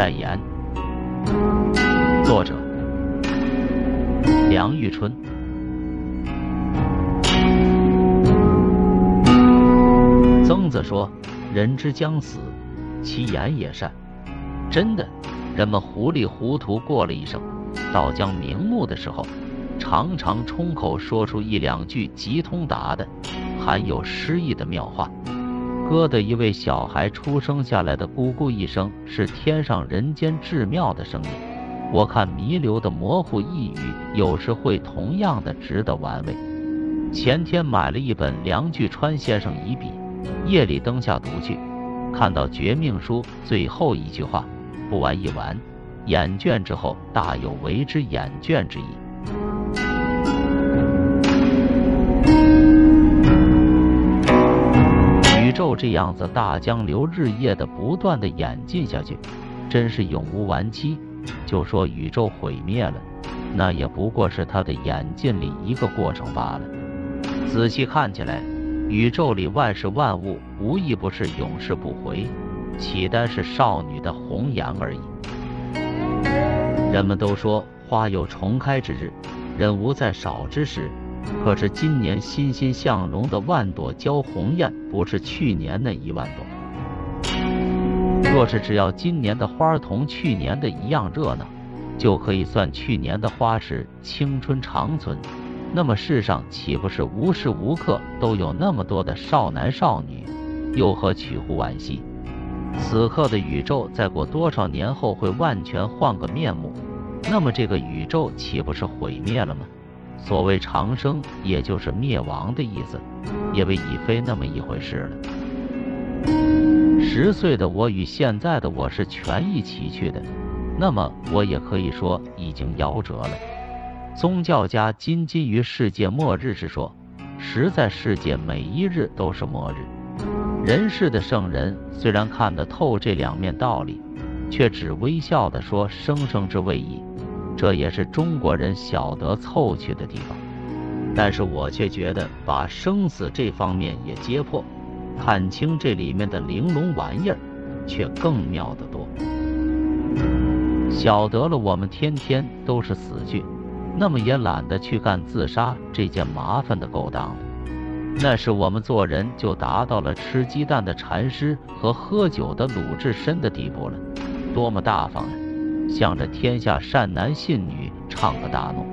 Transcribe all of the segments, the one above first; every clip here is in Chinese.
善言，作者梁玉春。曾子说：“人之将死，其言也善。”真的，人们糊里糊涂过了一生，到将瞑目的时候，常常冲口说出一两句极通达的、含有诗意的妙话。哥的一位小孩出生下来的咕咕一声，是天上人间至妙的声音。我看弥留的模糊一语，有时会同样的值得玩味。前天买了一本梁巨川先生遗笔。夜里灯下读去，看到绝命书最后一句话：“不玩一玩，眼倦之后，大有为之眼倦之意。”宇宙这样子大江流，日夜的不断的演进下去，真是永无完期。就说宇宙毁灭了，那也不过是它的演进里一个过程罢了。仔细看起来。宇宙里万事万物，无一不是永世不回，岂单是少女的红颜而已？人们都说花有重开之日，人无再少之时。可是今年欣欣向荣的万朵娇红艳，不是去年那一万朵。若是只要今年的花同去年的一样热闹，就可以算去年的花是青春长存。那么世上岂不是无时无刻都有那么多的少男少女？又何取乎惋惜？此刻的宇宙，再过多少年后会完全换个面目？那么这个宇宙岂不是毁灭了吗？所谓长生，也就是灭亡的意思，也为已非那么一回事了。十岁的我与现在的我是全一起去的，那么我也可以说已经夭折了。宗教家金基于世界末日之说：“实在世界每一日都是末日。”人世的圣人虽然看得透这两面道理，却只微笑地说：“生生之谓矣。”这也是中国人晓得凑趣的地方。但是我却觉得把生死这方面也揭破，看清这里面的玲珑玩意儿，却更妙得多。晓得了，我们天天都是死去。那么也懒得去干自杀这件麻烦的勾当了。那是我们做人就达到了吃鸡蛋的禅师和喝酒的鲁智深的地步了，多么大方啊！向着天下善男信女唱个大诺。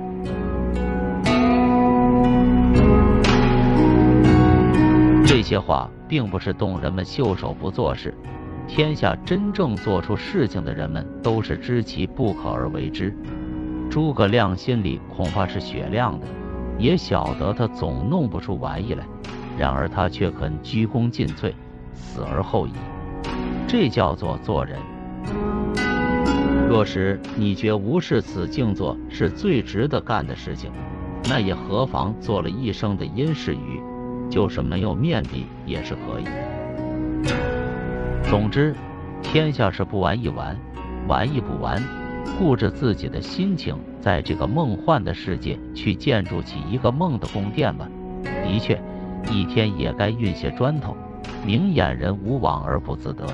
这些话并不是动人们袖手不做事，天下真正做出事情的人们都是知其不可而为之。诸葛亮心里恐怕是雪亮的，也晓得他总弄不出玩意来，然而他却肯鞠躬尽瘁，死而后已。这叫做做人。若是你觉无视此静坐是最值得干的事情，那也何妨做了一生的阴世鱼，就是没有面壁也是可以。总之，天下是不玩一玩，玩一不玩。顾着自己的心情，在这个梦幻的世界去建筑起一个梦的宫殿吧。的确，一天也该运些砖头。明眼人无往而不自得，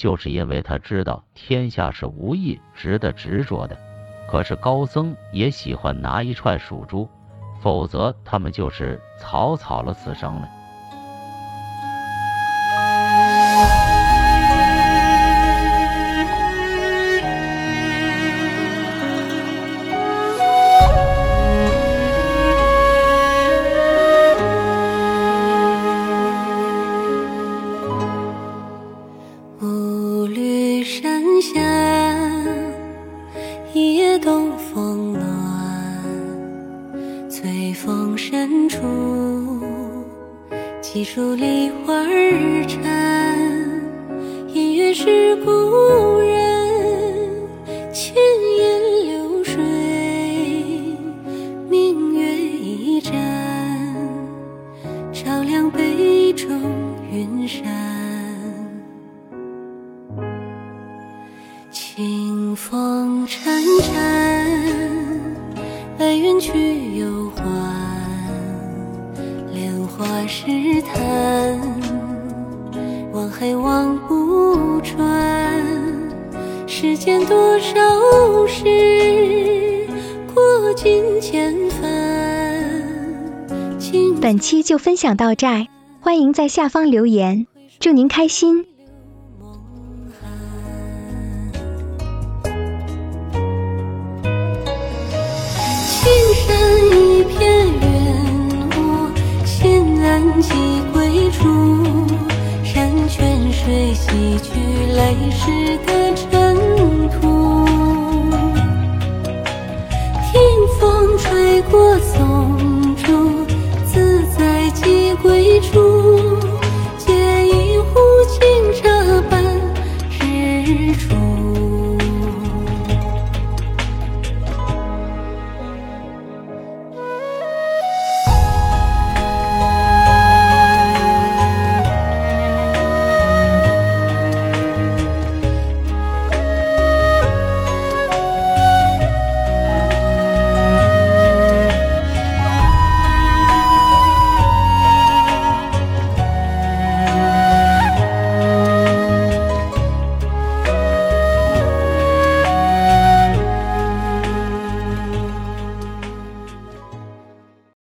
就是因为他知道天下是无意值得执着的。可是高僧也喜欢拿一串属猪，否则他们就是草草了此生了。风深处几树梨花儿缠，姻缘是故人，千言流水，明月一盏，照亮杯中云山。清风潺潺，白云去又还。试探，望海望不穿，世间多少事，过尽千帆。本期就分享到这儿，欢迎在下方留言，祝您开心。